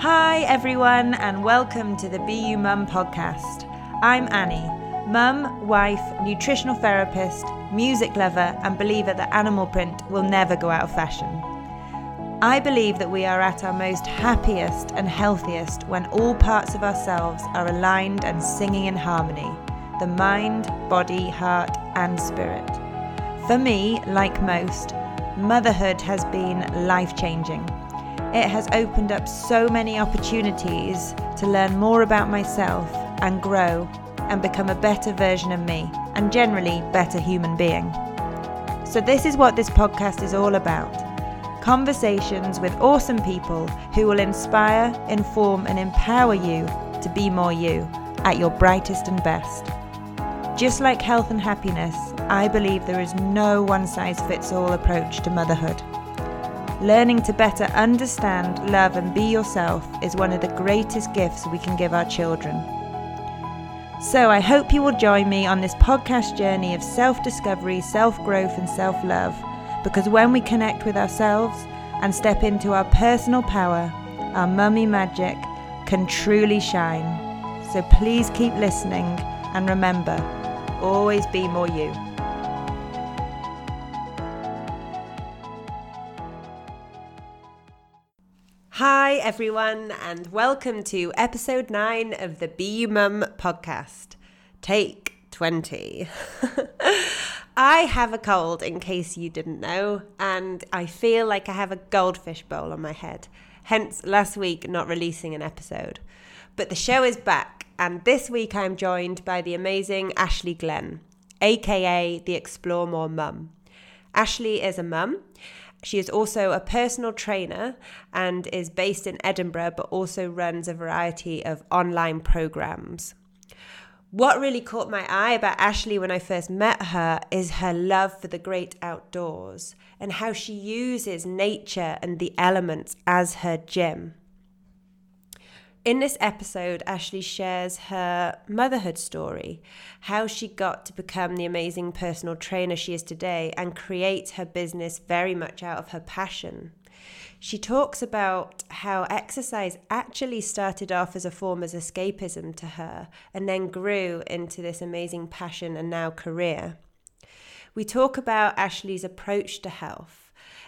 Hi, everyone, and welcome to the Be You Mum podcast. I'm Annie, mum, wife, nutritional therapist, music lover, and believer that animal print will never go out of fashion. I believe that we are at our most happiest and healthiest when all parts of ourselves are aligned and singing in harmony the mind, body, heart, and spirit. For me, like most, motherhood has been life changing. It has opened up so many opportunities to learn more about myself and grow and become a better version of me and generally better human being. So, this is what this podcast is all about conversations with awesome people who will inspire, inform, and empower you to be more you at your brightest and best. Just like health and happiness, I believe there is no one size fits all approach to motherhood. Learning to better understand, love, and be yourself is one of the greatest gifts we can give our children. So, I hope you will join me on this podcast journey of self discovery, self growth, and self love, because when we connect with ourselves and step into our personal power, our mummy magic can truly shine. So, please keep listening and remember always be more you. Hi, everyone, and welcome to episode 9 of the Be Mum podcast. Take 20. I have a cold, in case you didn't know, and I feel like I have a goldfish bowl on my head. Hence, last week not releasing an episode. But the show is back, and this week I'm joined by the amazing Ashley Glenn, aka the Explore More Mum. Ashley is a mum she is also a personal trainer and is based in Edinburgh, but also runs a variety of online programs. What really caught my eye about Ashley when I first met her is her love for the great outdoors and how she uses nature and the elements as her gym. In this episode, Ashley shares her motherhood story, how she got to become the amazing personal trainer she is today and create her business very much out of her passion. She talks about how exercise actually started off as a form of escapism to her and then grew into this amazing passion and now career. We talk about Ashley's approach to health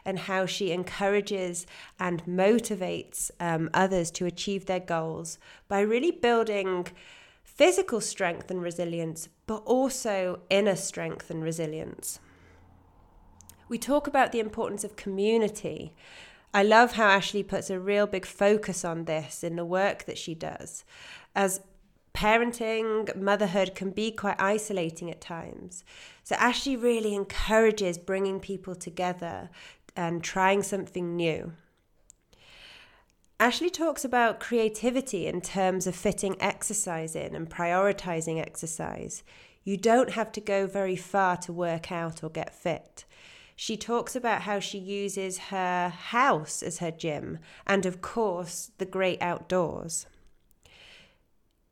and how she encourages and motivates um, others to achieve their goals by really building physical strength and resilience, but also inner strength and resilience. We talk about the importance of community. I love how Ashley puts a real big focus on this in the work that she does, as parenting, motherhood can be quite isolating at times. So Ashley really encourages bringing people together and trying something new. Ashley talks about creativity in terms of fitting exercise in and prioritizing exercise. You don't have to go very far to work out or get fit. She talks about how she uses her house as her gym and, of course, the great outdoors.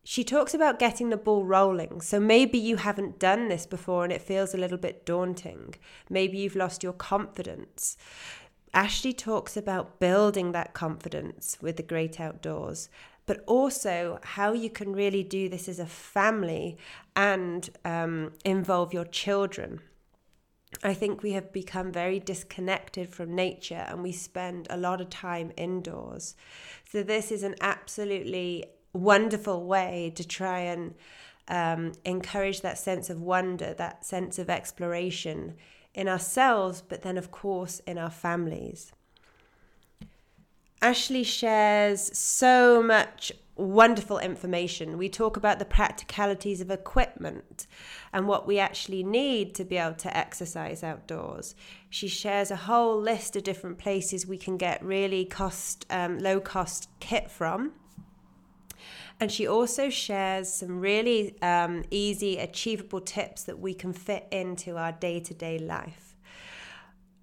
She talks about getting the ball rolling. So maybe you haven't done this before and it feels a little bit daunting. Maybe you've lost your confidence. Ashley talks about building that confidence with the great outdoors, but also how you can really do this as a family and um, involve your children. I think we have become very disconnected from nature and we spend a lot of time indoors. So, this is an absolutely wonderful way to try and um, encourage that sense of wonder, that sense of exploration in ourselves, but then, of course, in our families. Ashley shares so much wonderful information. We talk about the practicalities of equipment and what we actually need to be able to exercise outdoors. She shares a whole list of different places we can get really cost um, low cost kit from. And she also shares some really um, easy, achievable tips that we can fit into our day to day life.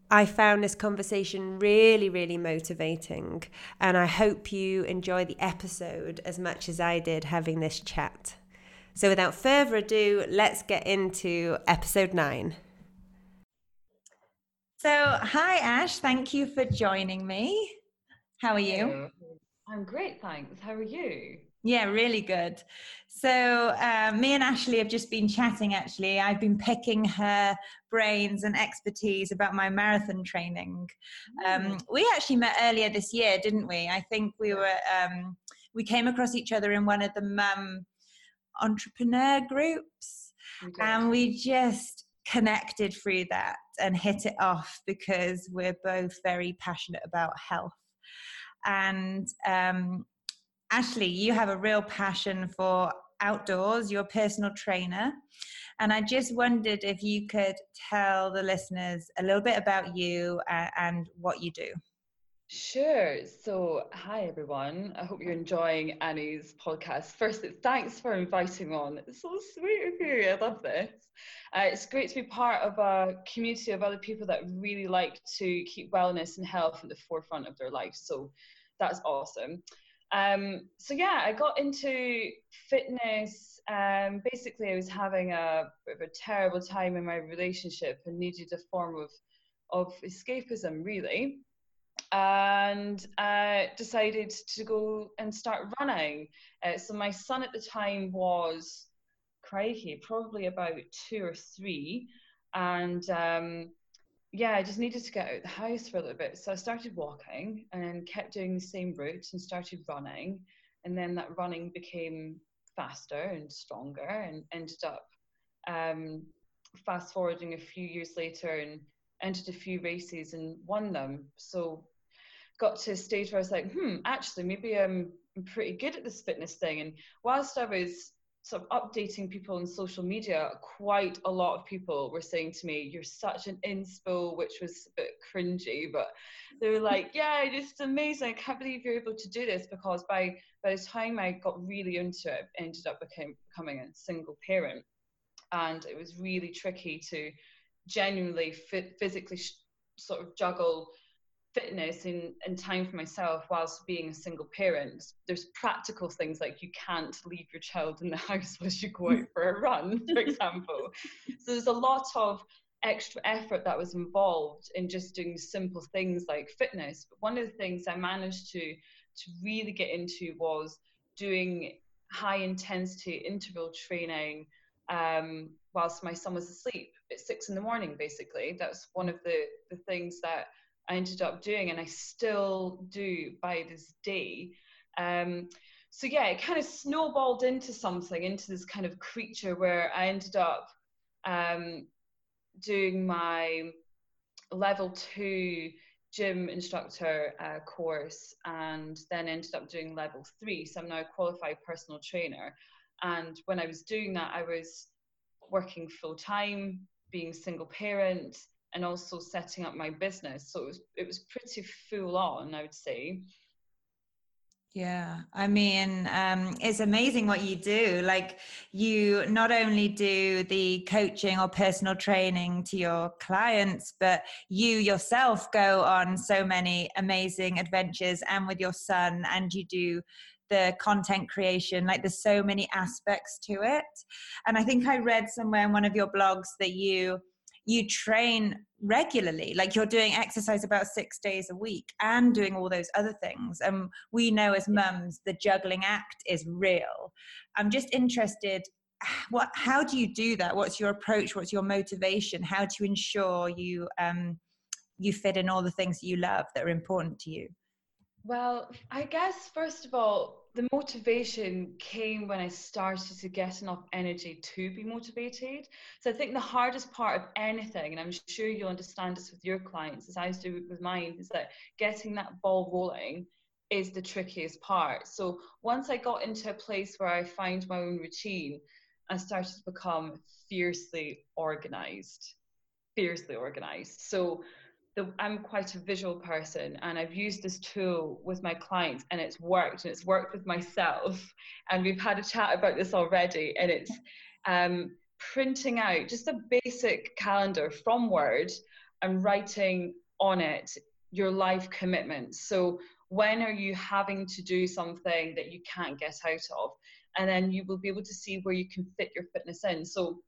I found this conversation really, really motivating, and I hope you enjoy the episode as much as I did having this chat. So, without further ado, let's get into episode nine. So, hi, Ash. Thank you for joining me. How are you? I'm great, thanks. How are you? Yeah, really good. So, uh, me and Ashley have just been chatting actually. I've been picking her brains and expertise about my marathon training. Um, mm. we actually met earlier this year, didn't we? I think we were, um, we came across each other in one of the mum entrepreneur groups. And we just connected through that and hit it off because we're both very passionate about health. And um, Ashley, you have a real passion for outdoors, you're a personal trainer. And I just wondered if you could tell the listeners a little bit about you and what you do. Sure. So, hi everyone. I hope you're enjoying Annie's podcast. First, thanks for inviting me on. It's so sweet of you. I love this. Uh, it's great to be part of a community of other people that really like to keep wellness and health at the forefront of their lives. So, that's awesome. Um, so yeah, I got into fitness. Um, basically, I was having a a terrible time in my relationship and needed a form of of escapism, really and uh, decided to go and start running. Uh, so my son at the time was, crikey, probably about two or three, and um, yeah, I just needed to get out of the house for a little bit. So I started walking and kept doing the same route and started running, and then that running became faster and stronger, and ended up um, fast forwarding a few years later and entered a few races and won them. So got to a stage where I was like, hmm, actually, maybe I'm, I'm pretty good at this fitness thing. And whilst I was sort of updating people on social media, quite a lot of people were saying to me, You're such an inspo, which was a bit cringy, but they were like, Yeah, it's amazing. I can't believe you're able to do this because by by the time I got really into it, I ended up became, becoming a single parent. And it was really tricky to genuinely fit, physically sh- sort of juggle fitness and, and time for myself whilst being a single parent there's practical things like you can't leave your child in the house whilst you go out for a run for example. So there's a lot of extra effort that was involved in just doing simple things like fitness. But one of the things i managed to to really get into was doing high intensity interval training um, whilst my son was asleep at six in the morning basically. That's one of the the things that I ended up doing, and I still do by this day. Um, so yeah, it kind of snowballed into something, into this kind of creature where I ended up um, doing my level two gym instructor uh, course and then ended up doing level three. So I'm now a qualified personal trainer. And when I was doing that, I was working full time, being single parent, and also setting up my business. So it was it was pretty full on, I would say. Yeah, I mean, um, it's amazing what you do. Like, you not only do the coaching or personal training to your clients, but you yourself go on so many amazing adventures and with your son, and you do the content creation. Like, there's so many aspects to it. And I think I read somewhere in one of your blogs that you you train regularly like you're doing exercise about six days a week and doing all those other things. And we know as mums the juggling act is real. I'm just interested what how do you do that? What's your approach? What's your motivation? How to ensure you um you fit in all the things that you love that are important to you? Well i guess first of all the motivation came when I started to get enough energy to be motivated. So I think the hardest part of anything, and I'm sure you'll understand this with your clients, as I do with mine, is that getting that ball rolling is the trickiest part. So once I got into a place where I find my own routine, I started to become fiercely organized. Fiercely organized. So the, I'm quite a visual person and I've used this tool with my clients and it's worked and it's worked with myself. And we've had a chat about this already and it's um, printing out just a basic calendar from Word and writing on it your life commitments. So when are you having to do something that you can't get out of? And then you will be able to see where you can fit your fitness in. So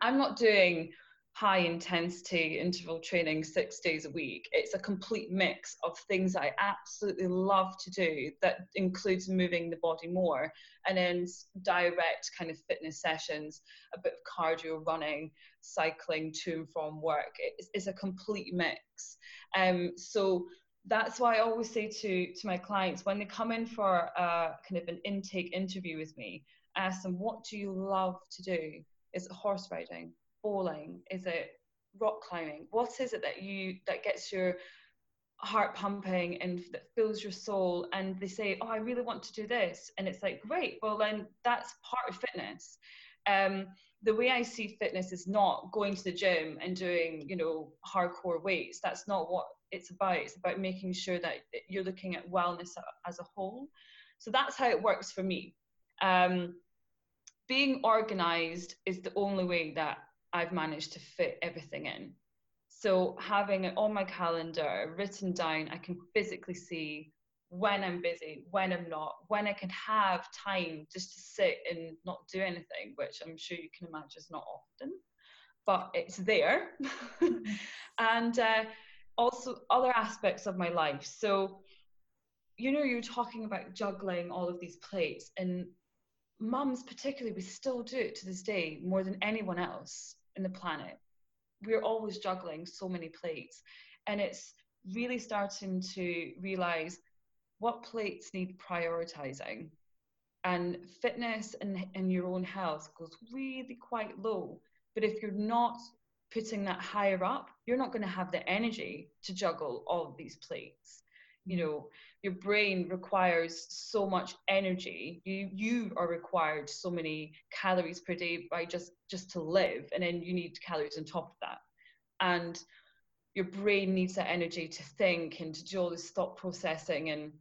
I'm not doing high intensity interval training six days a week. It's a complete mix of things I absolutely love to do that includes moving the body more and then direct kind of fitness sessions, a bit of cardio, running, cycling to and from work. It's, it's a complete mix. Um, so that's why I always say to, to my clients when they come in for a kind of an intake interview with me, I ask them, what do you love to do? Is it horse riding? Bowling? Is it rock climbing? What is it that you that gets your heart pumping and that fills your soul? And they say, "Oh, I really want to do this," and it's like, great. Well, then that's part of fitness. Um, the way I see fitness is not going to the gym and doing, you know, hardcore weights. That's not what it's about. It's about making sure that you're looking at wellness as a whole. So that's how it works for me. Um, being organized is the only way that I've managed to fit everything in. So having it on my calendar written down, I can physically see when I'm busy, when I'm not, when I can have time just to sit and not do anything, which I'm sure you can imagine is not often, but it's there. and uh, also other aspects of my life. So, you know, you're talking about juggling all of these plates, and mums, particularly, we still do it to this day more than anyone else in the planet. We're always juggling so many plates. And it's really starting to realize what plates need prioritizing. And fitness and, and your own health goes really quite low. But if you're not putting that higher up, you're not going to have the energy to juggle all of these plates. You know, your brain requires so much energy. You you are required so many calories per day by just just to live and then you need calories on top of that. And your brain needs that energy to think and to do all this thought processing. And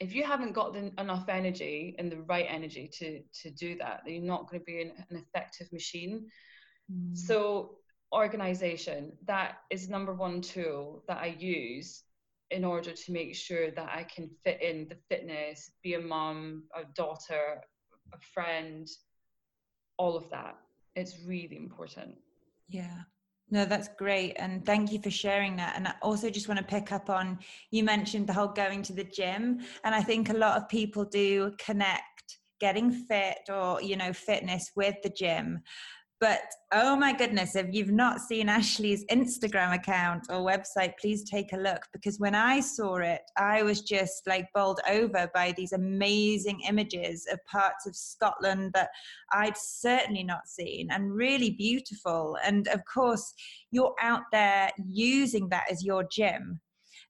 if you haven't got the, enough energy and the right energy to to do that then you're not going to be an, an effective machine. Mm. so organization that is number one tool that i use in order to make sure that I can fit in the fitness, be a mom, a daughter, a friend, all of that. It's really important. Yeah. No, that's great. And thank you for sharing that. And I also just want to pick up on you mentioned the whole going to the gym. And I think a lot of people do connect getting fit or, you know, fitness with the gym. But oh my goodness, if you've not seen Ashley's Instagram account or website, please take a look because when I saw it, I was just like bowled over by these amazing images of parts of Scotland that I'd certainly not seen and really beautiful. And of course, you're out there using that as your gym.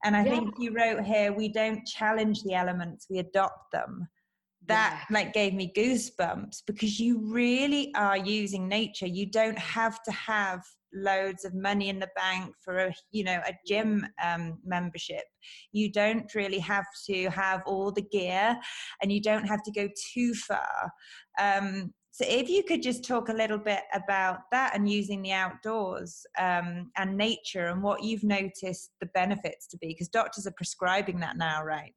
And I yeah. think you wrote here, we don't challenge the elements, we adopt them that yeah. like gave me goosebumps because you really are using nature. You don't have to have loads of money in the bank for a you know a gym um, membership. You don't really have to have all the gear and you don't have to go too far. Um, so if you could just talk a little bit about that and using the outdoors um, and nature and what you've noticed the benefits to be because doctors are prescribing that now right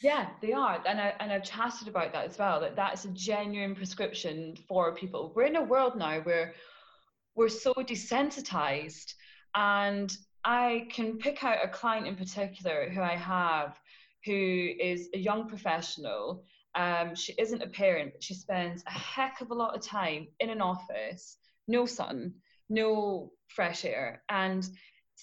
yeah, they are, and I and I've chatted about that as well. That that's a genuine prescription for people. We're in a world now where we're so desensitized, and I can pick out a client in particular who I have, who is a young professional. Um, she isn't a parent, but she spends a heck of a lot of time in an office, no sun, no fresh air, and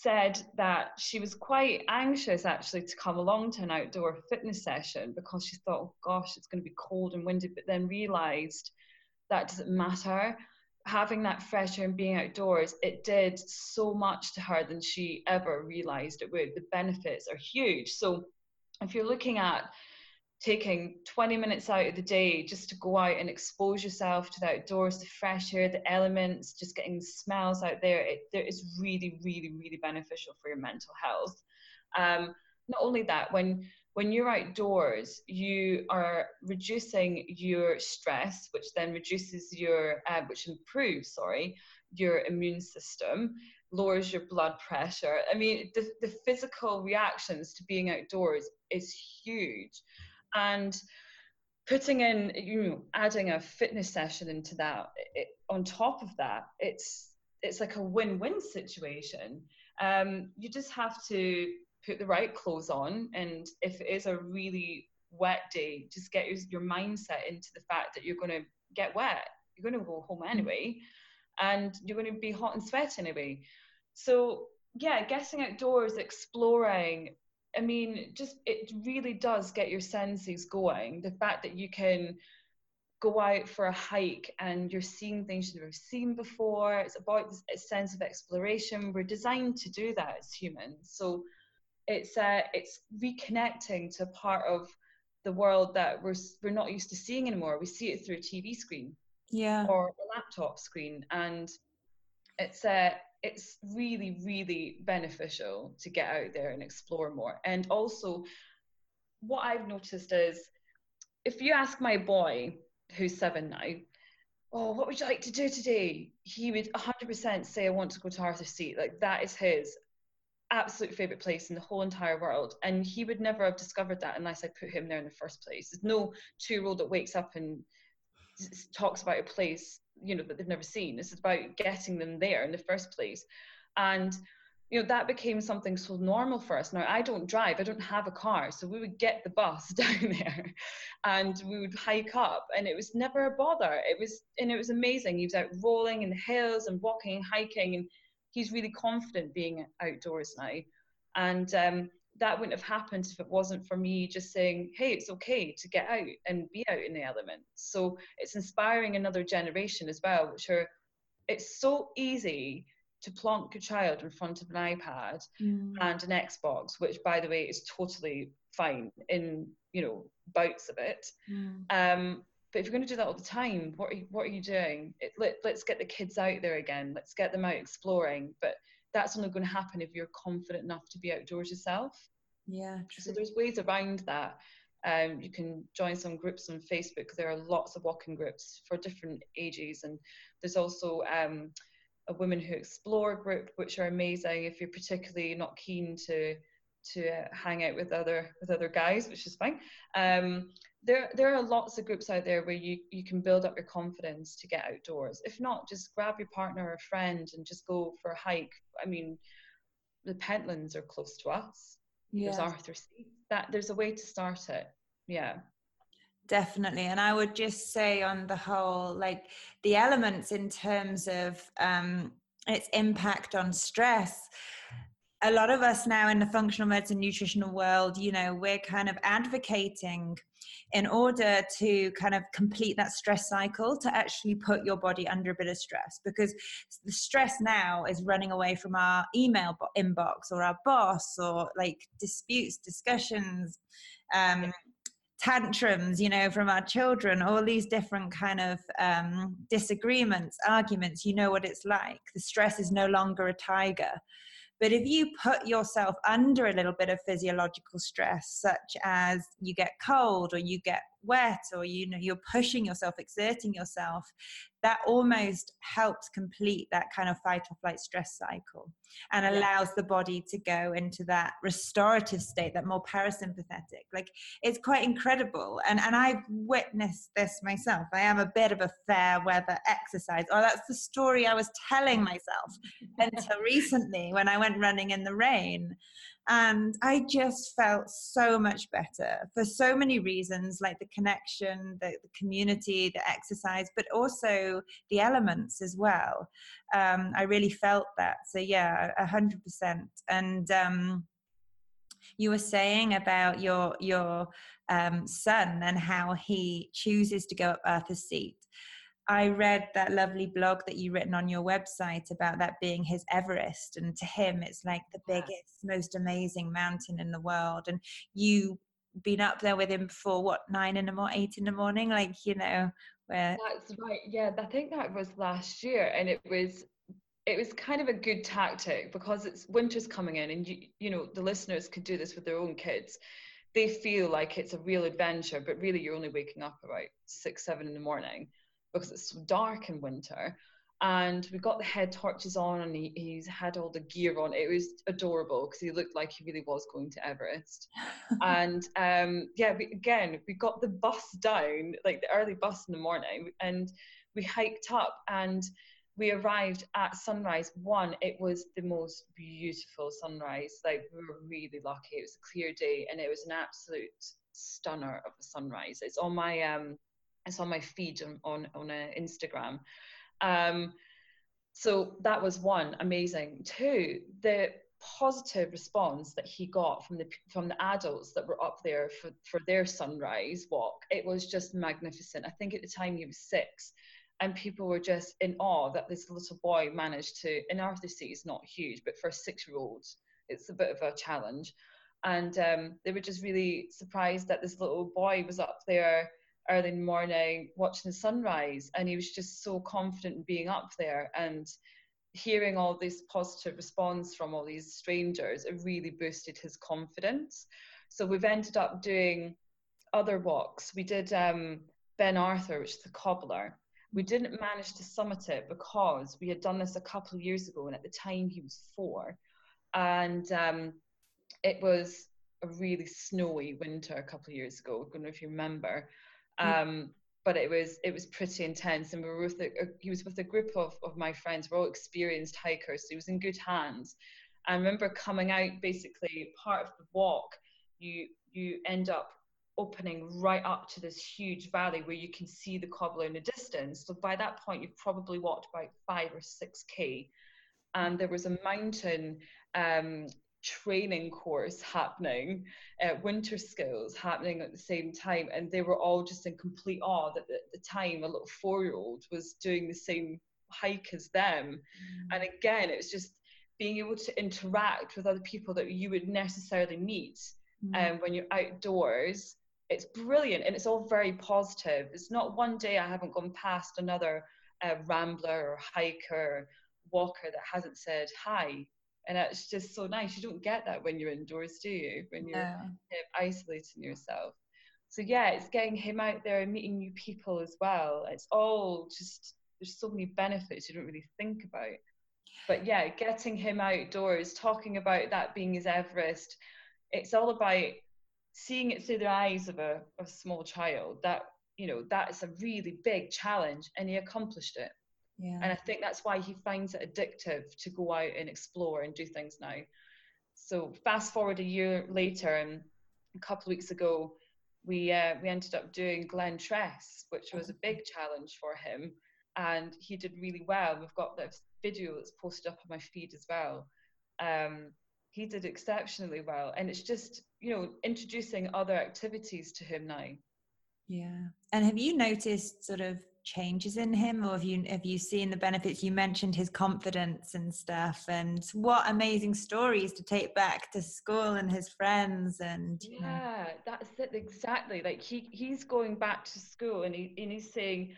said that she was quite anxious actually to come along to an outdoor fitness session because she thought, oh gosh, it's going to be cold and windy, but then realized that doesn't matter. Having that fresh air and being outdoors, it did so much to her than she ever realized it would. The benefits are huge. So if you're looking at taking 20 minutes out of the day just to go out and expose yourself to the outdoors, the fresh air, the elements, just getting smells out there, it, there is really, really, really beneficial for your mental health. Um, not only that, when when you're outdoors, you are reducing your stress, which then reduces your, uh, which improves, sorry, your immune system, lowers your blood pressure. I mean, the, the physical reactions to being outdoors is huge and putting in you know adding a fitness session into that it, on top of that it's it's like a win-win situation. Um, you just have to put the right clothes on, and if it is a really wet day, just get your, your mindset into the fact that you're going to get wet. You're going to go home anyway, and you're going to be hot and sweat anyway. So yeah, getting outdoors, exploring. I mean, just it really does get your senses going. The fact that you can go out for a hike and you're seeing things you've never seen before. It's about a sense of exploration. We're designed to do that as humans. So it's uh, it's reconnecting to part of the world that we're we're not used to seeing anymore. We see it through a TV screen, yeah, or a laptop screen, and it's uh, it's really really beneficial to get out there and explore more. And also, what I've noticed is, if you ask my boy who's seven now, oh, what would you like to do today? He would 100% say, I want to go to Arthur's Seat. Like that is his absolute favorite place in the whole entire world. And he would never have discovered that unless I put him there in the first place. There's no two year old that wakes up and talks about a place, you know, that they've never seen. This is about getting them there in the first place. And you know that became something so normal for us. Now i don't drive. I don't have a car. So we would get the bus down there and we would hike up. And it was never a bother. It was and it was amazing. He was out rolling in the hills and walking and hiking. And he's really confident being outdoors now. And um, that wouldn't have happened if it wasn't for me just saying hey it's okay to get out and be out in the elements so it's inspiring another generation as well which are it's so easy to plonk your child in front of an iPad mm. and an Xbox, which by the way is totally fine in you know bouts of it. Mm. Um, but if you're going to do that all the time, what are you, what are you doing? It, let, let's get the kids out there again. Let's get them out exploring. But that's only going to happen if you're confident enough to be outdoors yourself. Yeah. True. So there's ways around that. Um, you can join some groups on Facebook. There are lots of walking groups for different ages, and there's also um, a women who explore group, which are amazing if you're particularly not keen to to hang out with other with other guys, which is fine. Um, there there are lots of groups out there where you you can build up your confidence to get outdoors. If not, just grab your partner or a friend and just go for a hike. I mean, the Pentlands are close to us. Yes. There's Arthur. That there's a way to start it. Yeah definitely and i would just say on the whole like the elements in terms of um, its impact on stress a lot of us now in the functional medicine nutritional world you know we're kind of advocating in order to kind of complete that stress cycle to actually put your body under a bit of stress because the stress now is running away from our email inbox or our boss or like disputes discussions um, tantrums you know from our children all these different kind of um, disagreements arguments you know what it's like. The stress is no longer a tiger but if you put yourself under a little bit of physiological stress such as you get cold or you get wet or you know you're pushing yourself exerting yourself that almost helps complete that kind of fight or flight stress cycle and allows the body to go into that restorative state that more parasympathetic. Like it's quite incredible. And and i've witnessed this myself. I am a bit of a fair weather exercise. Or oh, that's the story i was telling myself until recently when i went running in the rain and I just felt so much better for so many reasons, like the connection, the, the community, the exercise, but also the elements as well. Um, I really felt that. So yeah, a hundred percent. And um, you were saying about your your um, son and how he chooses to go up Arthur's Seat. I read that lovely blog that you written on your website about that being his Everest, and to him, it's like the biggest, most amazing mountain in the world. And you been up there with him before what nine in the morning, eight in the morning, like you know where. That's right. Yeah, I think that was last year, and it was it was kind of a good tactic because it's winter's coming in, and you you know the listeners could do this with their own kids. They feel like it's a real adventure, but really you're only waking up about six, seven in the morning because it's so dark in winter. And we got the head torches on, and he, he's had all the gear on. It was adorable because he looked like he really was going to Everest. and um, yeah, we, again, we got the bus down, like the early bus in the morning, and we hiked up and we arrived at sunrise. One, it was the most beautiful sunrise. Like we were really lucky. It was a clear day, and it was an absolute stunner of a sunrise. It's on my um, it's on my feed on on, on uh, Instagram. Um, so that was one amazing. Two, the positive response that he got from the from the adults that were up there for, for their sunrise walk it was just magnificent i think at the time he was six and people were just in awe that this little boy managed to in arthur seat is not huge but for a six year old it's a bit of a challenge and um, they were just really surprised that this little boy was up there early in the morning watching the sunrise and he was just so confident in being up there and hearing all this positive response from all these strangers, it really boosted his confidence. So we've ended up doing other walks. We did um, Ben Arthur, which is the cobbler. We didn't manage to summit it because we had done this a couple of years ago, and at the time he was four, and um, it was a really snowy winter a couple of years ago. I don't know if you remember. Um, but it was it was pretty intense. And we were with a, he was with a group of, of my friends. We're all experienced hikers so he was in good hands. I remember coming out basically part of the walk you you end up opening right up to this huge valley where you can see the cobbler in the distance. So by that point you've probably walked about five or six k. And there was a mountain um, training course happening, uh, winter skills happening at the same time, and they were all just in complete awe that at the time a little four-year-old was doing the same hike as them. Mm. And again, it was just being able to interact with other people that you would necessarily meet mm. um, when you're outdoors. It's brilliant and it's all very positive. It's not one day I haven't gone past another uh, rambler or hiker, walker that hasn't said hi and it's just so nice. You don't get that when you're indoors do you? When you're yeah. isolating yourself. So yeah it's getting him out there and meeting new people as well. It's all just there's so many benefits you don't really think about. But yeah getting him outdoors talking about that being his everest it's all about seeing it through the eyes of a, a small child that you know that is a really big challenge and he accomplished it yeah. And I think that's why he finds it addictive to go out and explore and do things now. So fast forward a year later, and a couple of weeks ago, we uh, we ended up doing Glentress, which was a big challenge for him, and he did really well. We've got this video that's posted up on my feed as well. Um, he did exceptionally well, and it's just you know introducing other activities to him now. Yeah, and have you noticed sort of changes in him or have you have you seen the benefits? You mentioned his confidence and stuff and what amazing stories to take back to school and his friends and yeah know. that's it exactly. Like he he's going back to school and, he, and he's saying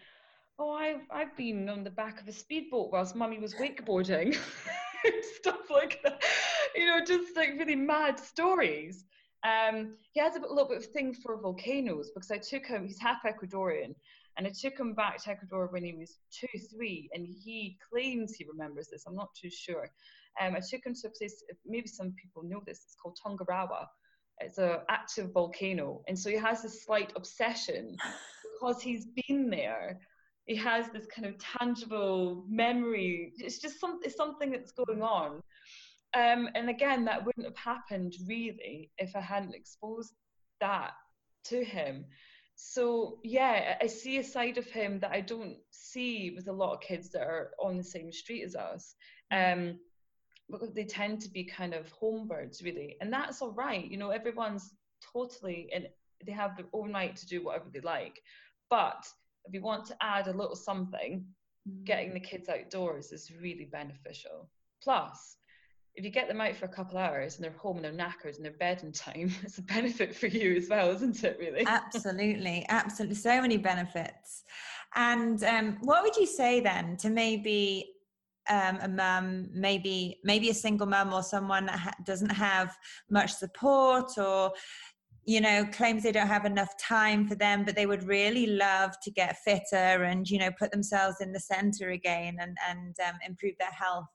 oh I've, I've been on the back of a speedboat whilst mummy was wakeboarding. Stuff like that. You know just like really mad stories. Um, he has a little bit of thing for volcanoes because I took him, he's half Ecuadorian, and I took him back to Ecuador when he was two, three, and he claims he remembers this. I'm not too sure. Um, I took him to a place, maybe some people know this, it's called Tungurahua. It's an active volcano. And so he has this slight obsession because he's been there. He has this kind of tangible memory. It's just some, it's something that's going on. Um, and again, that wouldn't have happened really if I hadn't exposed that to him so yeah i see a side of him that i don't see with a lot of kids that are on the same street as us. Um because they tend to be kind of homebirds really. And that's all right. You know everyone's totally and they have their own right to do whatever they like. But if you want to add a little something mm. getting the kids outdoors is really beneficial. Plus if you get them out for a couple hours and they're home and they're knackered and they're bed in time, it's a benefit for you as well, isn't it? Really? Absolutely, absolutely. So many benefits. And um, what would you say then to maybe um, a mum, maybe maybe a single mum or someone that ha- doesn't have much support or you know claims they don't have enough time for them but they would really love to get fitter and you know put themselves in the center again and and um, improve their health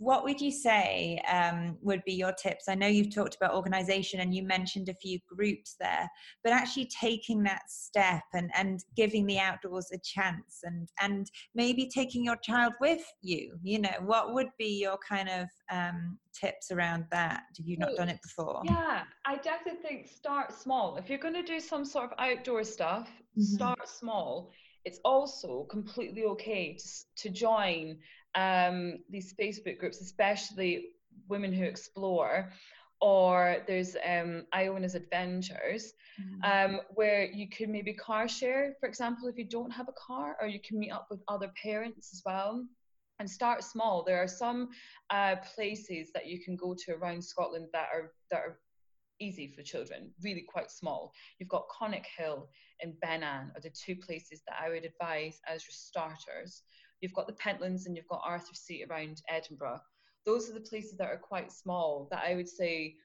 what would you say um, would be your tips? I know you've talked about organization and you mentioned a few groups there, but actually taking that step and, and giving the outdoors a chance and, and maybe taking your child with you, you know, what would be your kind of um, tips around that if you've not done it before? Yeah, I definitely think start small. If you're going to do some sort of outdoor stuff, mm-hmm. start small. It's also completely okay to, to join um, these Facebook groups, especially women who explore, or there's um, Iowa's Adventures, mm-hmm. um, where you could maybe car share, for example, if you don't have a car, or you can meet up with other parents as well. And start small. There are some uh, places that you can go to around Scotland that are that are easy for children, really quite small. You've got Conic Hill and Ben A'an are the two places that I would advise as your starters. You've got the Pentlands and you've got Arthur's Seat around Edinburgh. Those are the places that are quite small that I would say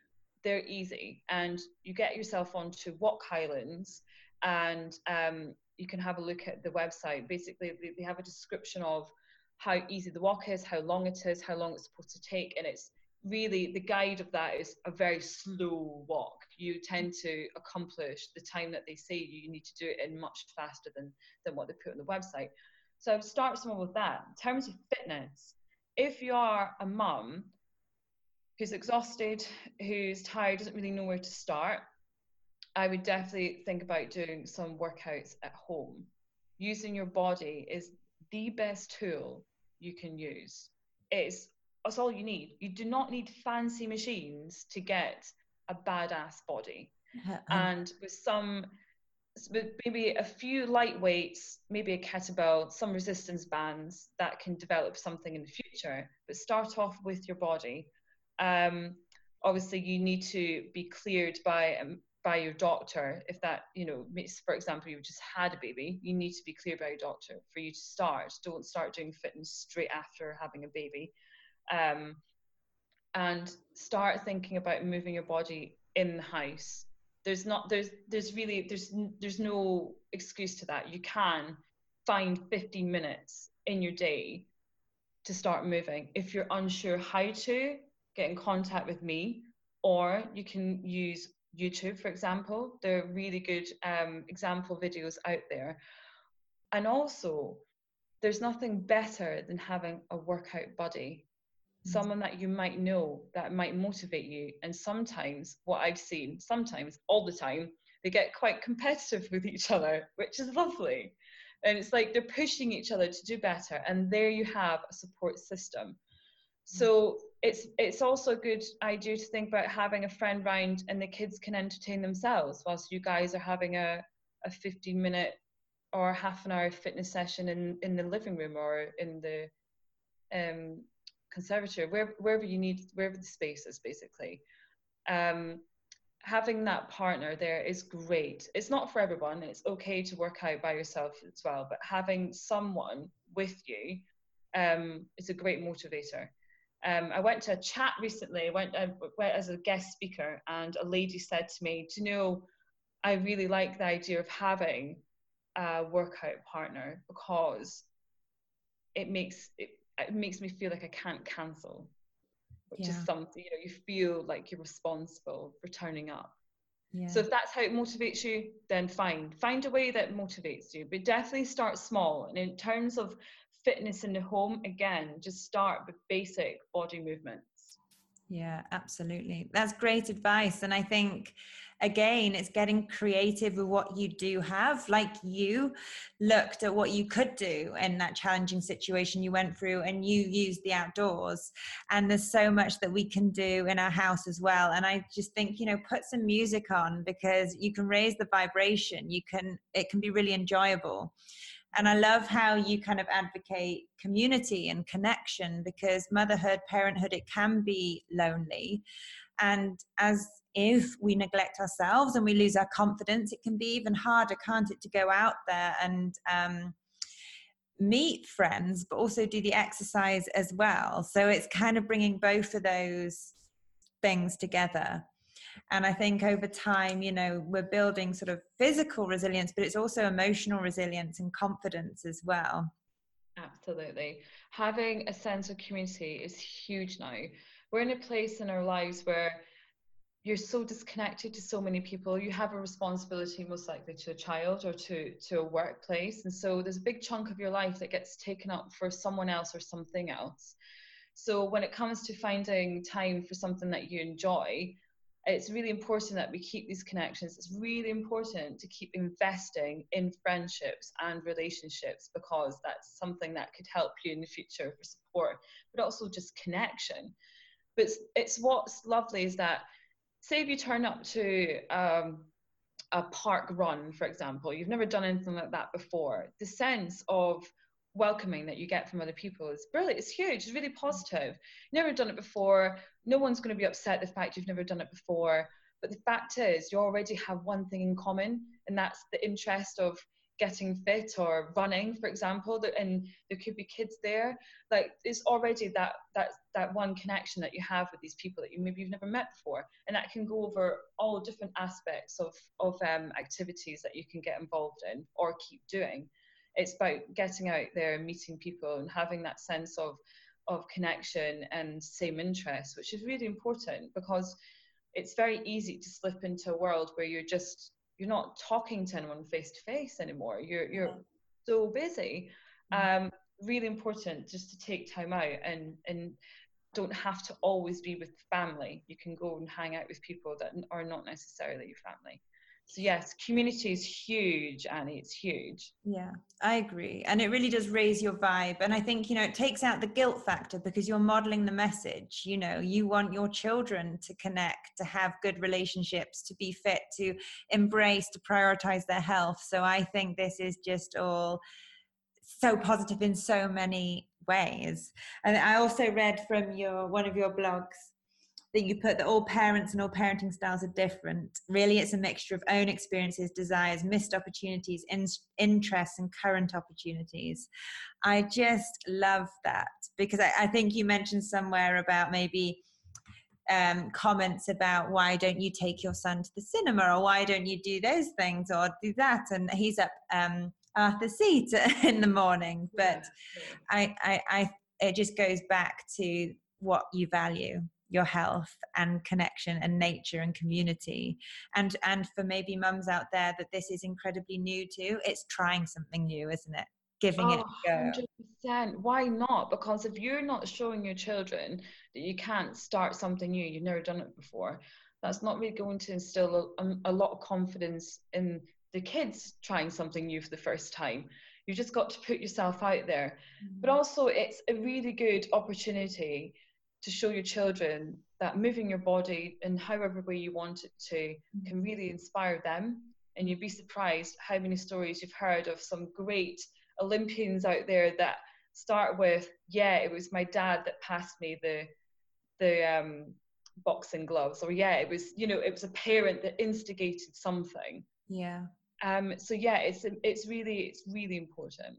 they're easy. And you get yourself onto Walk Highlands and um, you can have a look at the website. Basically, they have a description of how easy the walk is, how long it is, how long it's supposed to take, and it's really the guide of that is a very slow walk. You tend to accomplish the time that they say you need to do it in much faster than than what they put on the website. So start someone with that. In terms of fitness, if you are a mum who's exhausted, who's tired, doesn't really know where to start, I would definitely think about doing some workouts at home. Using your body is the best tool you can use. It's that's all you need. You do not need fancy machines to get a badass body. Uh, um, and with some maybe a few light weights, maybe a kettlebell, some resistance bands that can develop something in the future. But start off with your body. Um, obviously, you need to be cleared by um, by your doctor. If that, you know, for example, you've just had a baby, you need to be cleared by your doctor for you to start. Don't start doing fitness straight after having a baby. Um, and start thinking about moving your body in the house there's not there's there's really there's there's no excuse to that. You can find 15 minutes in your day to start moving. If you're unsure how to get in contact with me or you can use youtube for example. There are really good um, example videos out there. And also there's nothing better than having a workout buddy. Someone that you might know that might motivate you. And sometimes, what I've seen, sometimes, all the time, they get quite competitive with each other, which is lovely. And it's like they're pushing each other to do better. And there you have a support system. So it's it's also a good idea to think about having a friend round and the kids can entertain themselves whilst you guys are having a, a 15 minute or half an hour fitness session in, in the living room or in the um, conservatory, where, wherever you need, wherever the space is, basically. Um, having that partner there is great. It's not for everyone. It's okay to work out by yourself as well, but having someone with you um, is a great motivator. Um, I went to a chat recently. I went, I went as a guest speaker, and a lady said to me, "Do you know, I really like the idea of having a workout partner because it makes it, it makes me feel like I can't cancel, which yeah. is something, you know, you feel like you're responsible for turning up. Yeah. So if that's how it motivates you, then fine. Find a way that motivates you, but definitely start small. And in terms of fitness in the home, again, just start with basic body movements. Yeah, absolutely. That's great advice. And I think again it's getting creative with what you do have. Like you looked at what you could do in that challenging situation you went through and you used the outdoors. And there's so much that we can do in our house as well. And i just think you know put some music on because you can raise the vibration. You can it can be really enjoyable. And I love how you kind of advocate community and connection because motherhood, parenthood, it can be lonely. And as if we neglect ourselves and we lose our confidence, it can be even harder, can't it, to go out there and um, meet friends, but also do the exercise as well. So it's kind of bringing both of those things together. And I think over time, you know, we're building sort of physical resilience, but it's also emotional resilience and confidence as well. Absolutely. Having a sense of community is huge now. We're in a place in our lives where you're so disconnected to so many people. You have a responsibility, most likely to a child or to, to a workplace. And so there's a big chunk of your life that gets taken up for someone else or something else. So when it comes to finding time for something that you enjoy, it's really important that we keep these connections. It's really important to keep investing in friendships and relationships because that's something that could help you in the future for support, but also just connection. But it's, it's what's lovely is that, say, if you turn up to um, a parkrun, for example, you've never done anything like that before, the sense of welcoming that you get from other people is brilliant. It's huge. It's really positive. Never done it before. No one's going to be upset the fact you've never done it before. But the fact is, you already have one thing in common, and that's the interest of getting fit or running, for example. And there could be kids there. Like it's already that that that one connection that you have with these people that you maybe you've never met before, and that can go over all different aspects of of um, activities that you can get involved in or keep doing it's about getting out there and meeting people and having that sense of of connection and same interests, which is really important because it's very easy to slip into a world where you're just you're not talking to anyone face to face anymore. You're you're yeah. so busy. Mm-hmm. Um, really important just to take time out and and don't have to always be with family. You can go and hang out with people that are not necessarily your family so yes community is huge and it's huge. Yeah i agree and it really does raise your vibe and i think you know it takes out the guilt factor because you're modeling the message you know you want your children to connect to have good relationships to be fit to embrace to prioritize their health so i think this is just all so positive in so many ways. And i also read from your one of your blogs that you put that all parents and all parenting styles are different. Really, it's a mixture of own experiences, desires, missed opportunities, in, interests, and current opportunities. I just love that because I, I think you mentioned somewhere about maybe um, comments about why don't you take your son to the cinema or why don't you do those things or do that and he's up um, the seat in the morning but I, I, I it just goes back to what you value your health and connection and nature and community. And and for maybe mums out there that this is incredibly new to it's trying something new isn't it? Giving oh, it a go. 100%. why not? Because if you're not showing your children that you can't start something new you've never done it before that's not really going to instill a, a lot of confidence in the kids trying something new for the first time. You've just got to put yourself out there. Mm-hmm. but also it's a really good opportunity to show your children that moving your body in however way you want it to mm-hmm. can really inspire them. And you'd be surprised how many stories you've heard of some great Olympians out there that start with, yeah, it was my dad that passed me the the um, boxing gloves, or yeah, it was you know it was a parent that instigated something. Yeah. Um. So yeah, it's it's really it's really important.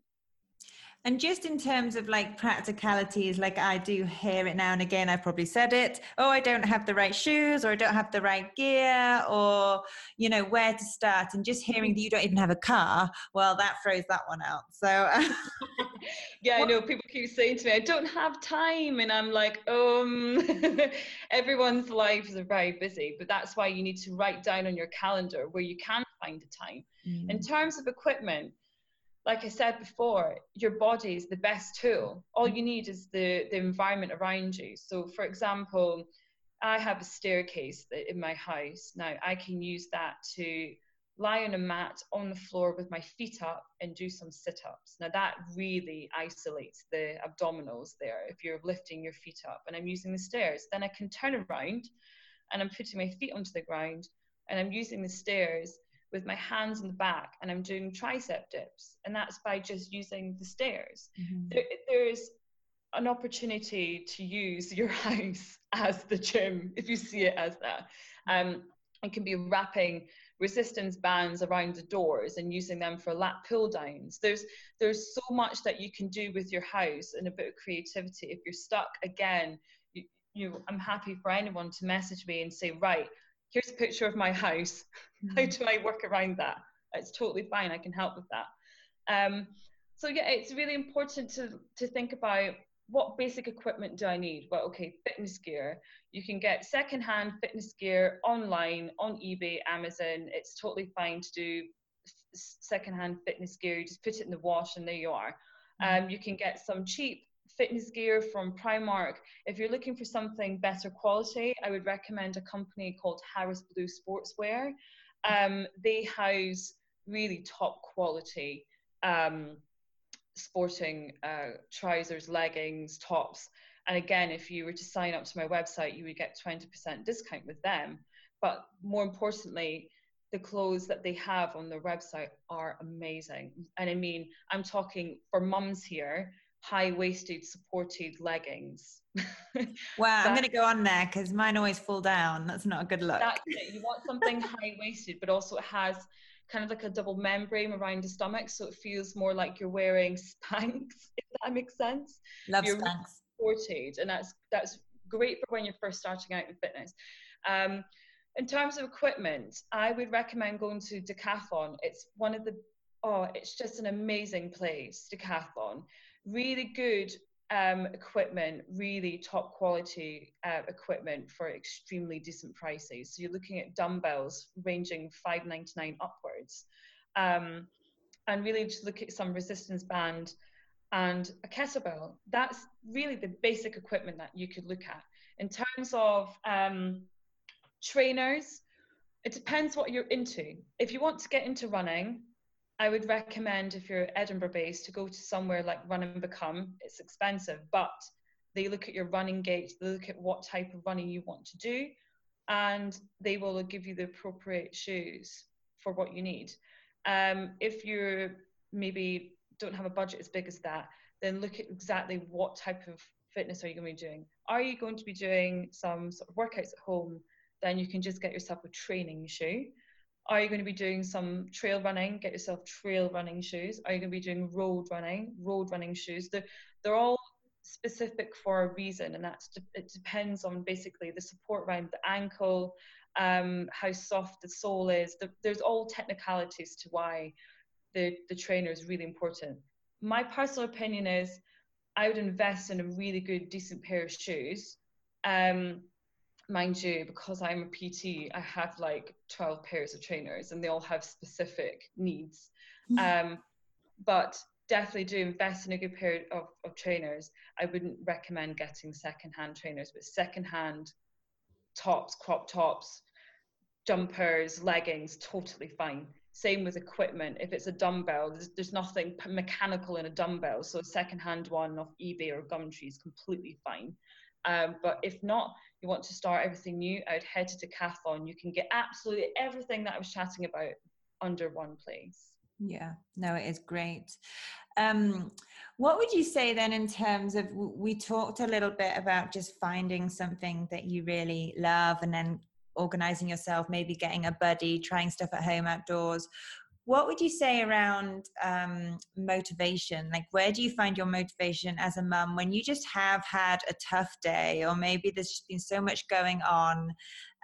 And just in terms of like practicalities, like I do hear it now and again, I've probably said it. Oh, I don't have the right shoes, or I don't have the right gear, or, you know, where to start. And just hearing that you don't even have a car, well, that throws that one out. So, yeah, I know people keep saying to me, I don't have time. And I'm like, um, everyone's lives are very busy. But that's why you need to write down on your calendar where you can find the time. Mm. In terms of equipment, like I said before, your body is the best tool. All you need is the, the environment around you. So, for example, I have a staircase in my house. Now, I can use that to lie on a mat on the floor with my feet up and do some sit ups. Now, that really isolates the abdominals there if you're lifting your feet up. And I'm using the stairs. Then I can turn around and I'm putting my feet onto the ground and I'm using the stairs with my hands in the back and I'm doing tricep dips. And that's by just using the stairs. Mm-hmm. There, there's an opportunity to use your house as the gym if you see it as that. Um, it can be wrapping resistance bands around the doors and using them for lat pull downs. There's there's so much that you can do with your house and a bit of creativity. If you're stuck again, you, you I'm happy for anyone to message me and say, right, here's a picture of my house. Mm-hmm. How do I work around that? It's totally fine. I can help with that. Um, so yeah, it's really important to to think about what basic equipment do I need? Well, okay, fitness gear. You can get secondhand fitness gear online on eBay, Amazon. It's totally fine to do secondhand fitness gear. You just put it in the wash and there you are. Mm-hmm. Um, you can get some cheap fitness gear from Primark. If you're looking for something better quality, I would recommend a company called Harris Blue Sportswear. Um, they house really top quality um, sporting uh, trousers, leggings, tops. And again, if you were to sign up to my website, you would get 20% discount with them. But more importantly, the clothes that they have on their website are amazing. And I mean, I'm talking for mums here, high waisted, supported leggings. wow, I'm going to go on there because mine always fall down. That's not a good look. That's it. You want something high waisted, but also it has kind of like a double membrane around the stomach, so it feels more like you're wearing Spanx, if that makes sense. Love you're Spanx. Supported, and that's that's great for when you're first starting out in fitness. Um, in terms of equipment, I would recommend going to Decathlon. It's one of the oh, it's just an amazing place, Decathlon. Really good um, equipment, really top quality uh, equipment for extremely decent prices. So you're looking at dumbbells ranging 5.99 upwards, um, and really just look at some resistance band and a kettlebell. That's really the basic equipment that you could look at. In terms of um, trainers, it depends what you're into. If you want to get into running, I would recommend if you're Edinburgh based to go to somewhere like Run and Become. It's expensive, but they look at your running gait, they look at what type of running you want to do, and they will give you the appropriate shoes for what you need. Um, if you maybe don't have a budget as big as that, then look at exactly what type of fitness are you going to be doing. Are you going to be doing some sort of workouts at home? Then you can just get yourself a training shoe. Are you going to be doing some trail running? Get yourself trail running shoes. Are you going to be doing road running? Road running shoes. They're, they're all specific for a reason, and that's it depends on basically the support around the ankle, um, how soft the sole is. The, there's all technicalities to why the, the trainer is really important. My personal opinion is I would invest in a really good, decent pair of shoes. Um, mind you, because I'm a PT, I have like 12 pairs of trainers and they all have specific needs. Mm-hmm. Um, but definitely do invest in a good pair of, of trainers. I wouldn't recommend getting secondhand trainers, but secondhand tops, crop tops, jumpers, leggings, totally fine. Same with equipment. If it's a dumbbell, there's, there's nothing mechanical in a dumbbell. So a secondhand one off eBay or Gumtree is completely fine. Um, but if not, you want to start everything new, I'd head to Decathlon. You can get absolutely everything that I was chatting about under one place. Yeah, no, it is great. Um, what would you say then in terms of we talked a little bit about just finding something that you really love and then organizing yourself, maybe getting a buddy, trying stuff at home outdoors what would you say around um, motivation? Like where do you find your motivation as a mum when you just have had a tough day or maybe there's just been so much going on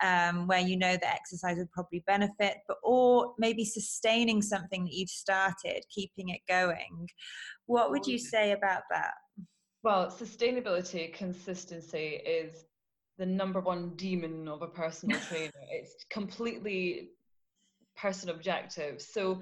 um, where you know that exercise would probably benefit but or maybe sustaining something that you've started keeping it going? What would you say about that? Well sustainability consistency is the number one demon of a personal trainer. It's completely person objective. So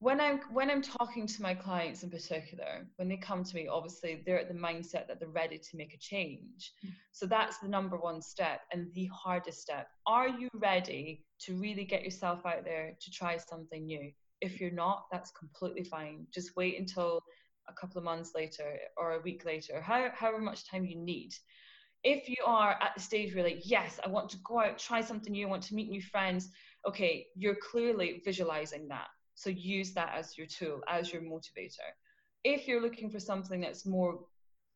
when I'm when I'm talking to my clients in particular, when they come to me, obviously they're at the mindset that they're ready to make a change. Mm. So that's the number one step and the hardest step. Are you ready to really get yourself out there to try something new? If you're not, that's completely fine. Just wait until a couple of months later or a week later, how, however much time you need. If you are at the stage where like, yes, I want to go out, try something new, I want to meet new friends, okay, you're clearly visualizing that. So use that as your tool, as your motivator. If you're looking for something that's more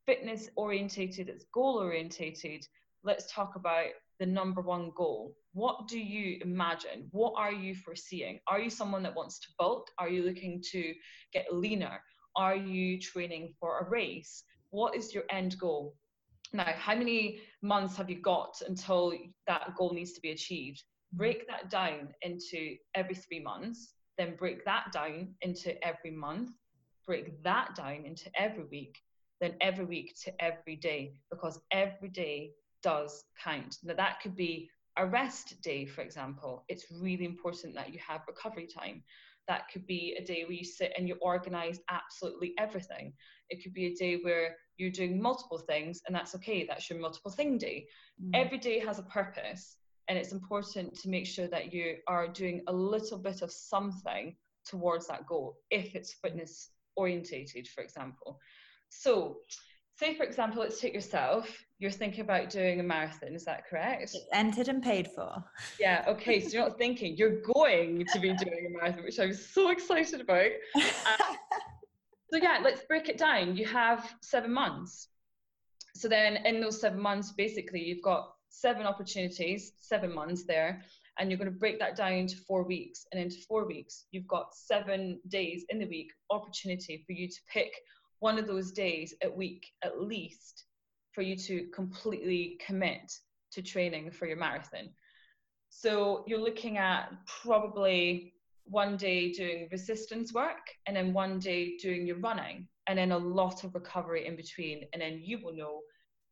fitness orientated, it's goal orientated, let's talk about the number one goal. What do you imagine? What are you foreseeing? Are you someone that wants to bulk? Are you looking to get leaner? Are you training for a race? What is your end goal? Now, how many months have you got until that goal needs to be achieved? Break that down into every three months, then break that down into every month, break that down into every week, then every week to every day, because every day does count. Now, that could be a rest day, for example. It's really important that you have recovery time. That could be a day where you sit and you organize absolutely everything. It could be a day where you're doing multiple things, and that's okay. That's your multiple thing day. Mm. Every day has a purpose, and it's important to make sure that you are doing a little bit of something towards that goal if it's fitness orientated, for example. So, say for example, let's take yourself. You're thinking about doing a marathon. Is that correct? It's entered and paid for. Yeah. Okay. So you're not thinking you're going to be doing a marathon, which I'm so excited about. Uh, so yeah, let's break it down. You have seven months. So then, in those seven months, basically, you've got seven opportunities, seven months there, and you're going to break that down into four weeks. And into four weeks, you've got seven days in the week opportunity for you to pick one of those days a week at least for you to completely commit to training for your marathon. So you're looking at probably one day doing resistance work and then one day doing your running and then a lot of recovery in between and then you will know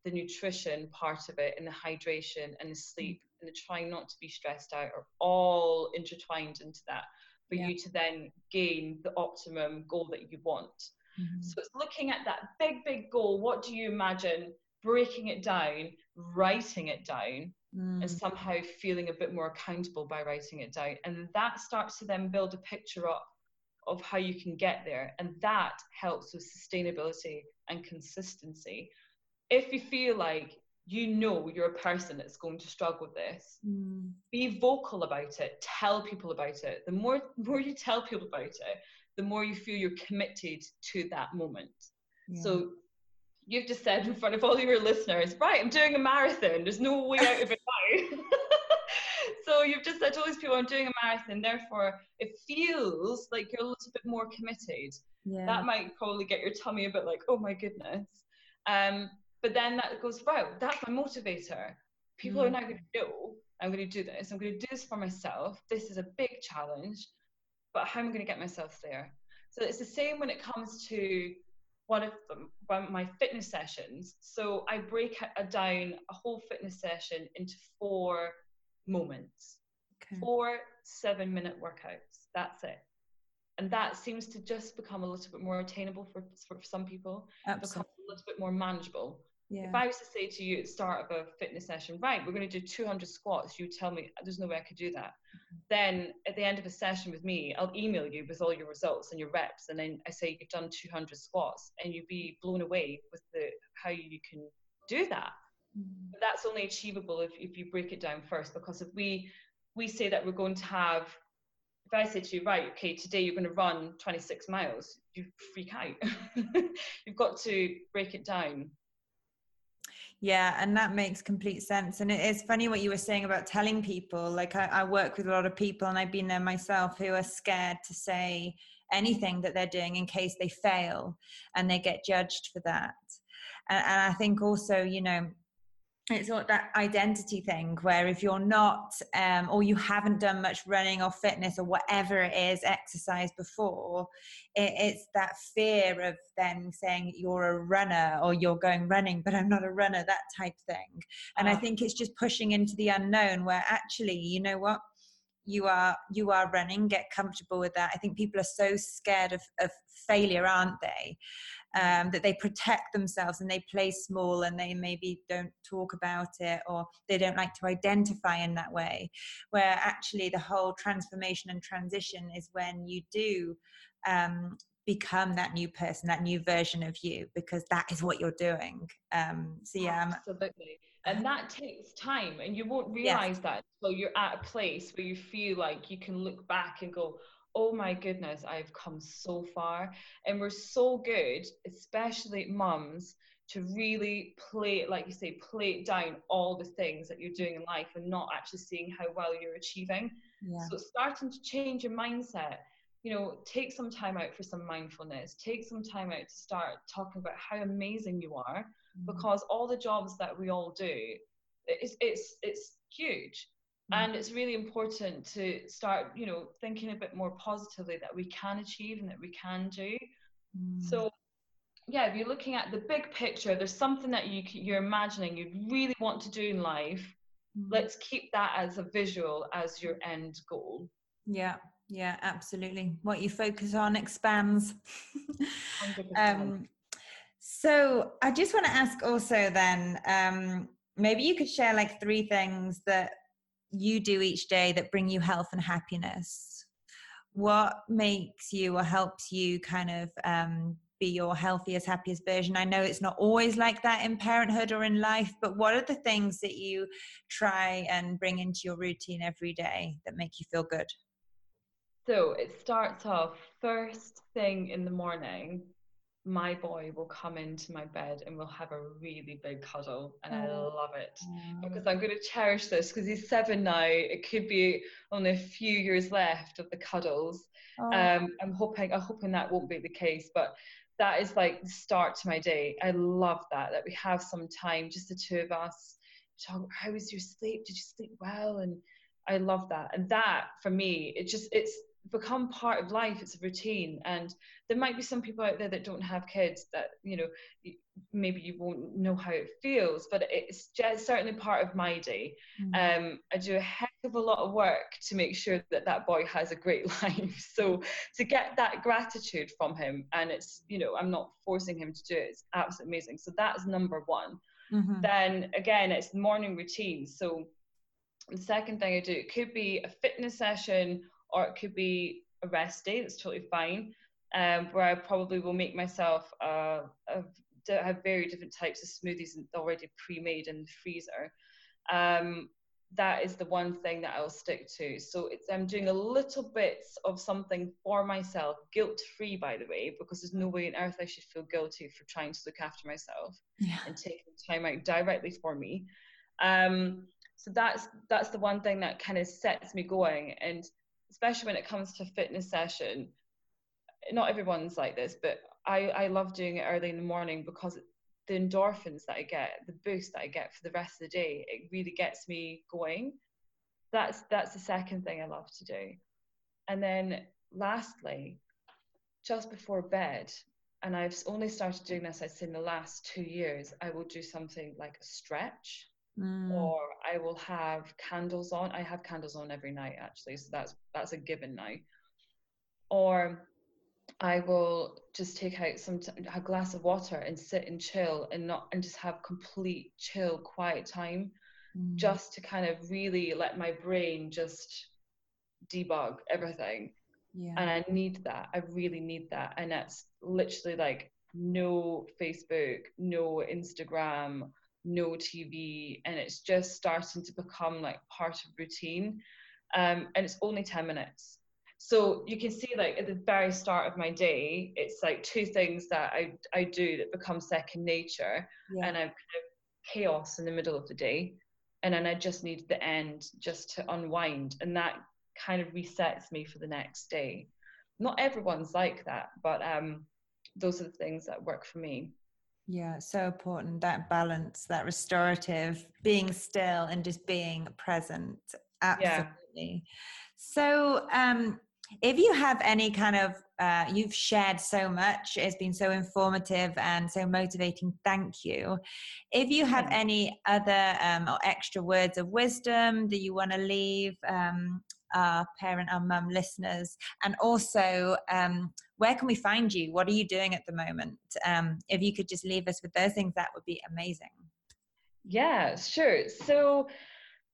the nutrition part of it and the hydration and the sleep and the trying not to be stressed out are all intertwined into that for yeah. you to then gain the optimum goal that you want Mm-hmm. So it's looking at that big, big goal. What do you imagine? Breaking it down, writing it down, mm. and somehow feeling a bit more accountable by writing it down. And that starts to then build a picture up of how you can get there. And that helps with sustainability and consistency. If you feel like you know you're a person that's going to struggle with this, mm. be vocal about it, tell people about it. The more, more you tell people about it, the more you feel you're committed to that moment. Yeah. So you've just said in front of all your listeners, right, I'm doing a marathon. There's no way out of it now. so you've just said to all these people, I'm doing a marathon. Therefore, it feels like you're a little bit more committed. Yeah. That might probably get your tummy a bit like, oh my goodness. Um, but then that goes, wow, that's my motivator. People mm. are now going to know I'm going to do this. I'm going to do this for myself. This is a big challenge but how am I going to get myself there? So it's the same when it comes to one of them, one of my fitness sessions. So I break a, down a whole fitness session into four moments, okay. four seven minute workouts. That's it. And that seems to just become a little bit more attainable for, for some people, Absolutely. Little bit more manageable. Yeah. If I was to say to you at the start of a fitness session, right, we're going to do 200 squats, you tell me there's no way I could do that. Mm-hmm. Then at the end of a session with me, I'll email you with all your results and your reps, and then I say you've done 200 squats, and you'd be blown away with the how you can do that. Mm-hmm. But that's only achievable if, if you break it down first, because if we we say that we're going to have if I say to you, right, okay, today you're going to run 26 miles, you freak out. You've got to break it down yeah, and that makes complete sense. And it is funny what you were saying about telling people. Like, I, I, work with a lot of people, and I've been there myself, who are scared to say anything that they're doing in case they fail and they get judged for that. And, and I think also, you know, it's not that identity thing where if you're not um, or you haven't done much running or fitness or whatever it is exercise before it, it's that fear of then saying you're a runner or you're going running but i'm not a runner that type thing. And i ah. think it's just pushing into the unknown where actually you know what? You are you are running get comfortable with that. I think people are so scared of, of failure aren't they um, that they protect themselves and they play small and they maybe don't talk about it or they don't like to identify in that way. Where actually the whole transformation and transition is when you do um, become that new person that new version of you because that is what you're doing. Um, so yeah absolutely. And that takes time and you won't realize yes. that until you're at a place where you feel like you can look back and go oh my goodness i've come so far and we're so good especially mums to really play like you say play down all the things that you're doing in life and not actually seeing how well you're achieving yeah. so starting to change your mindset you know take some time out for some mindfulness take some time out to start talking about how amazing you are mm-hmm. because all the jobs that we all do it's it's it's huge. And it's really important to start you know thinking a bit more positively that we can achieve and that we can do Mm. So, yeah, if you're looking at the big picture, there's something that you you're imagining you'd really want to do in life. Mm. Let's keep that as a visual as your end goal. Yeah, yeah, absolutely. What you focus on expands. um, so I just want to ask also then, um, maybe you could share like three things that you do each day that bring you health and happiness. What makes you or helps you kind of um, be your healthiest, happiest version? I know it's not always like that in parenthood or in life, but what are the things that you try and bring into your routine every day that make you feel good? So it starts off first thing in the morning my boy will come into my bed and we'll have a really big cuddle and I oh. love it. Because I'm going to cherish this because he's seven now. It could be only a few years left of the cuddles. Oh. um, I'm hoping I'm hoping that won't be the case but that is like the start to my day. I love that that we have some time just the two of us. Talk how was your sleep? Did you sleep well? And I love that. And that for me it just it's become part of life it's a routine and there might be some people out there that don't have kids that you know maybe you won't know how it feels but it's just certainly part of my day. Mm-hmm. um, i do a heck of a lot of work to make sure that that boy has a great life. So to get that gratitude from him and it's you know i'm not forcing him to do it it's absolutely amazing. So that's number one. Mm-hmm. then again it's morning routine. So the second thing i do it could be a fitness session or it could be a rest day. That's totally fine. Um, where I probably will make myself uh, a, have very different types of smoothies already pre-made in the freezer. Um, that is the one thing that I'll stick to. So it's I'm doing a little bits of something for myself, guilt-free, by the way, because there's no way on earth I should feel guilty for trying to look after myself yeah. and taking time out directly for me. Um, so that's that's the one thing that kind of sets me going. And especially when it comes to fitness session not everyone's like this but i i love doing it early in the morning because the endorphins that i get the boost that i get for the rest of the day it really gets me going. That's that's the second thing i love to do. And then lastly just before bed and i've only started doing this i'd say in the last two years i will do something like a stretch Mm. or I will have candles on. I have candles on every night actually, so that's that's a given now. Or I will just take out some t- a glass of water and sit and chill and not and just have complete chill, quiet time, mm. just to kind of really let my brain just debug everything. Yeah. And I need that. I really need that. And that's literally like no Facebook, no Instagram, no TV, and it's just starting to become like part of routine. Um, and it's only 10 minutes. So you can see like at the very start of my day, it's like two things that I, I do that become second nature yeah. and I'm kind of chaos in the middle of the day. And then I just need the end just to unwind. And that kind of resets me for the next day. Not everyone's like that, but um, those are the things that work for me. Yeah, so important that balance, that restorative, being still and just being present. Absolutely. Yeah. So, um, if you have any kind of, uh, you've shared so much, it's been so informative and so motivating. Thank you. If you have any other um, or extra words of wisdom that you want to leave um, our parent, and mum listeners, and also um, where can we find you? What are you doing at the moment? Um, if you could just leave us with those things, that would be amazing. Yeah, sure. So,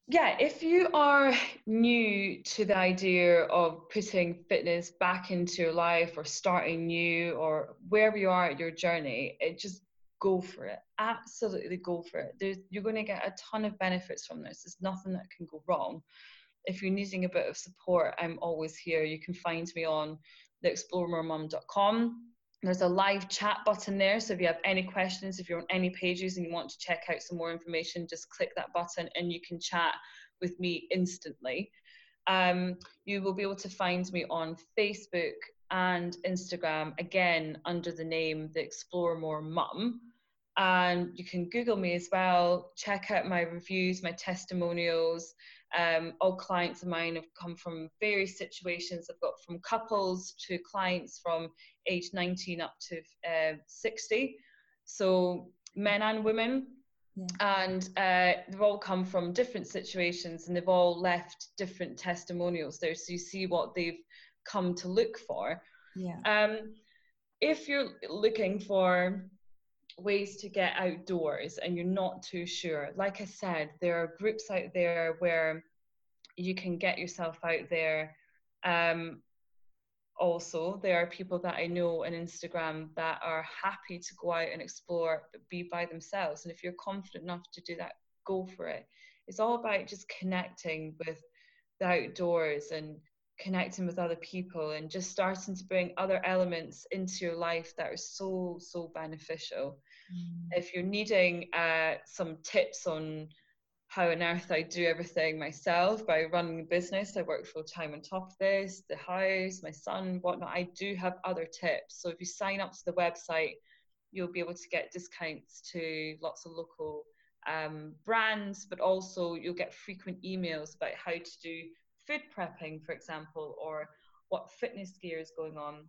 yeah, if you are new to the idea of putting fitness back into your life or starting new or wherever you are at your journey, it just go for it. Absolutely go for it. There's, you're going to get a ton of benefits from this. There's nothing that can go wrong. If you're needing a bit of support, I'm always here. You can find me on theexploremoremum.com. There's a live chat button there. So if you have any questions, if you're on any pages and you want to check out some more information, just click that button and you can chat with me instantly. Um, you will be able to find me on Facebook and Instagram, again, under the name The Explore More Mum. And you can Google me as well, check out my reviews, my testimonials, Um, all clients of mine have come from various situations. I've got from couples to clients from age 19 up to uh, 60. So men and women. Yeah. And uh, they've all come from different situations and they've all left different testimonials there. So you see what they've come to look for. Yeah. Um, if you're looking for ways to get outdoors and you're not too sure, like I said, there are groups out there where you can get yourself out there. Um, also, there are people that I know on Instagram that are happy to go out and explore, be by themselves. And if you're confident enough to do that, go for it. It's all about just connecting with the outdoors and connecting with other people and just starting to bring other elements into your life that are so so beneficial mm. if you're needing uh, some tips on how on earth I do everything myself by running a business. I work full time on top of this, the house, my son, whatnot. I do have other tips. So if you sign up to the website, you'll be able to get discounts to lots of local um, brands, but also you'll get frequent emails about how to do food prepping, for example, or what fitness gear is going on.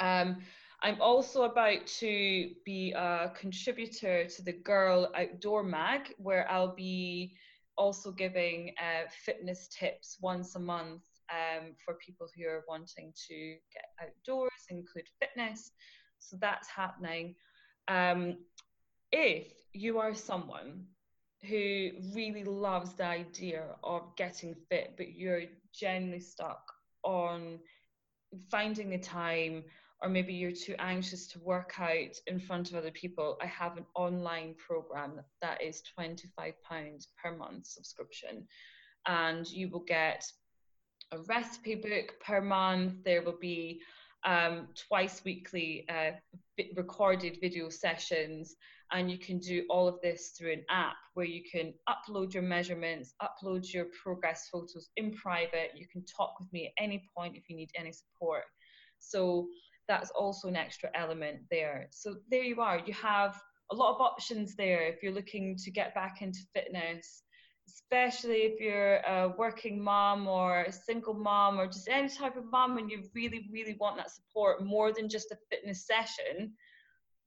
Um, I'm also about to be a contributor to the Girl Outdoor Mag, where I'll be also giving uh, fitness tips once a month um, for people who are wanting to get outdoors, include fitness. So that's happening. Um, if you are someone who really loves the idea of getting fit, but you're genuinely stuck on finding the time, or maybe you're too anxious to work out in front of other people, I have an online program that is £25 per month subscription. And you will get a recipe book per month. There will be um, twice weekly uh, recorded video sessions and you can do all of this through an app where you can upload your measurements, upload your progress photos in private. You can talk with me at any point if you need any support. So that's also an extra element there. So there you are. You have a lot of options there if you're looking to get back into fitness, especially if you're a working mom or a single mom or just any type of mom and you really, really want that support more than just a fitness session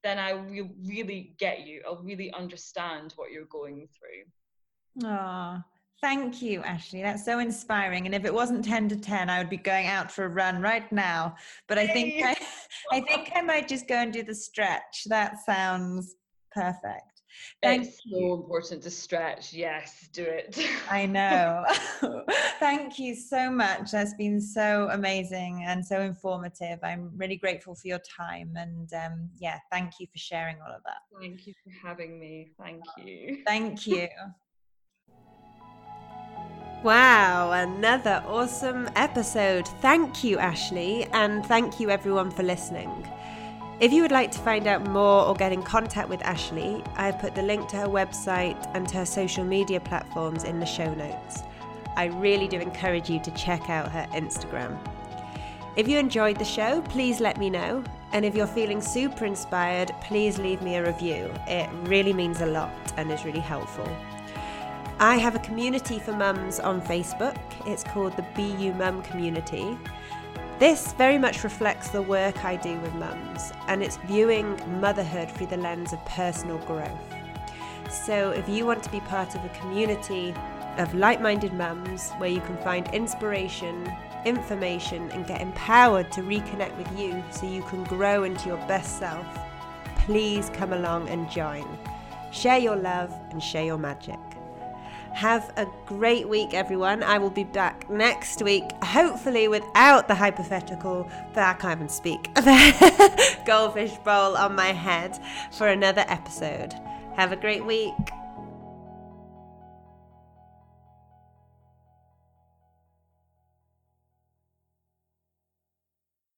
then I will really get you. I'll really understand what you're going through. Oh, thank you, Ashley. That's so inspiring. And if it wasn't 10 to 10, I would be going out for a run right now. But I think I, I think I might just go and do the stretch. That sounds perfect. Thank it's you. so important to stretch. Yes, do it. I know. Thank you so much. That's been so amazing and so informative. I'm really grateful for your time. And um, yeah, thank you for sharing all of that. Thank you for having me. Thank you. Thank you. Wow, another awesome episode. Thank you, Ashley, and thank you everyone for listening. If you would like to find out more or get in contact with Ashley, I have put the link to her website and to her social media platforms in the show notes. I really do encourage you to check out her Instagram. If you enjoyed the show, please let me know. And if you're feeling super inspired, please leave me a review. It really means a lot and is really helpful. I have a community for mums on Facebook. It's called the BU Mum Community. This very much reflects the work I do with mums, and it's viewing motherhood through the lens of personal growth. So, if you want to be part of a community of like minded mums where you can find inspiration, information, and get empowered to reconnect with you so you can grow into your best self, please come along and join. Share your love and share your magic. Have a great week, everyone. I will be back next week, hopefully without the hypothetical, but I can't even speak, goldfish bowl on my head for another episode. Have a great week.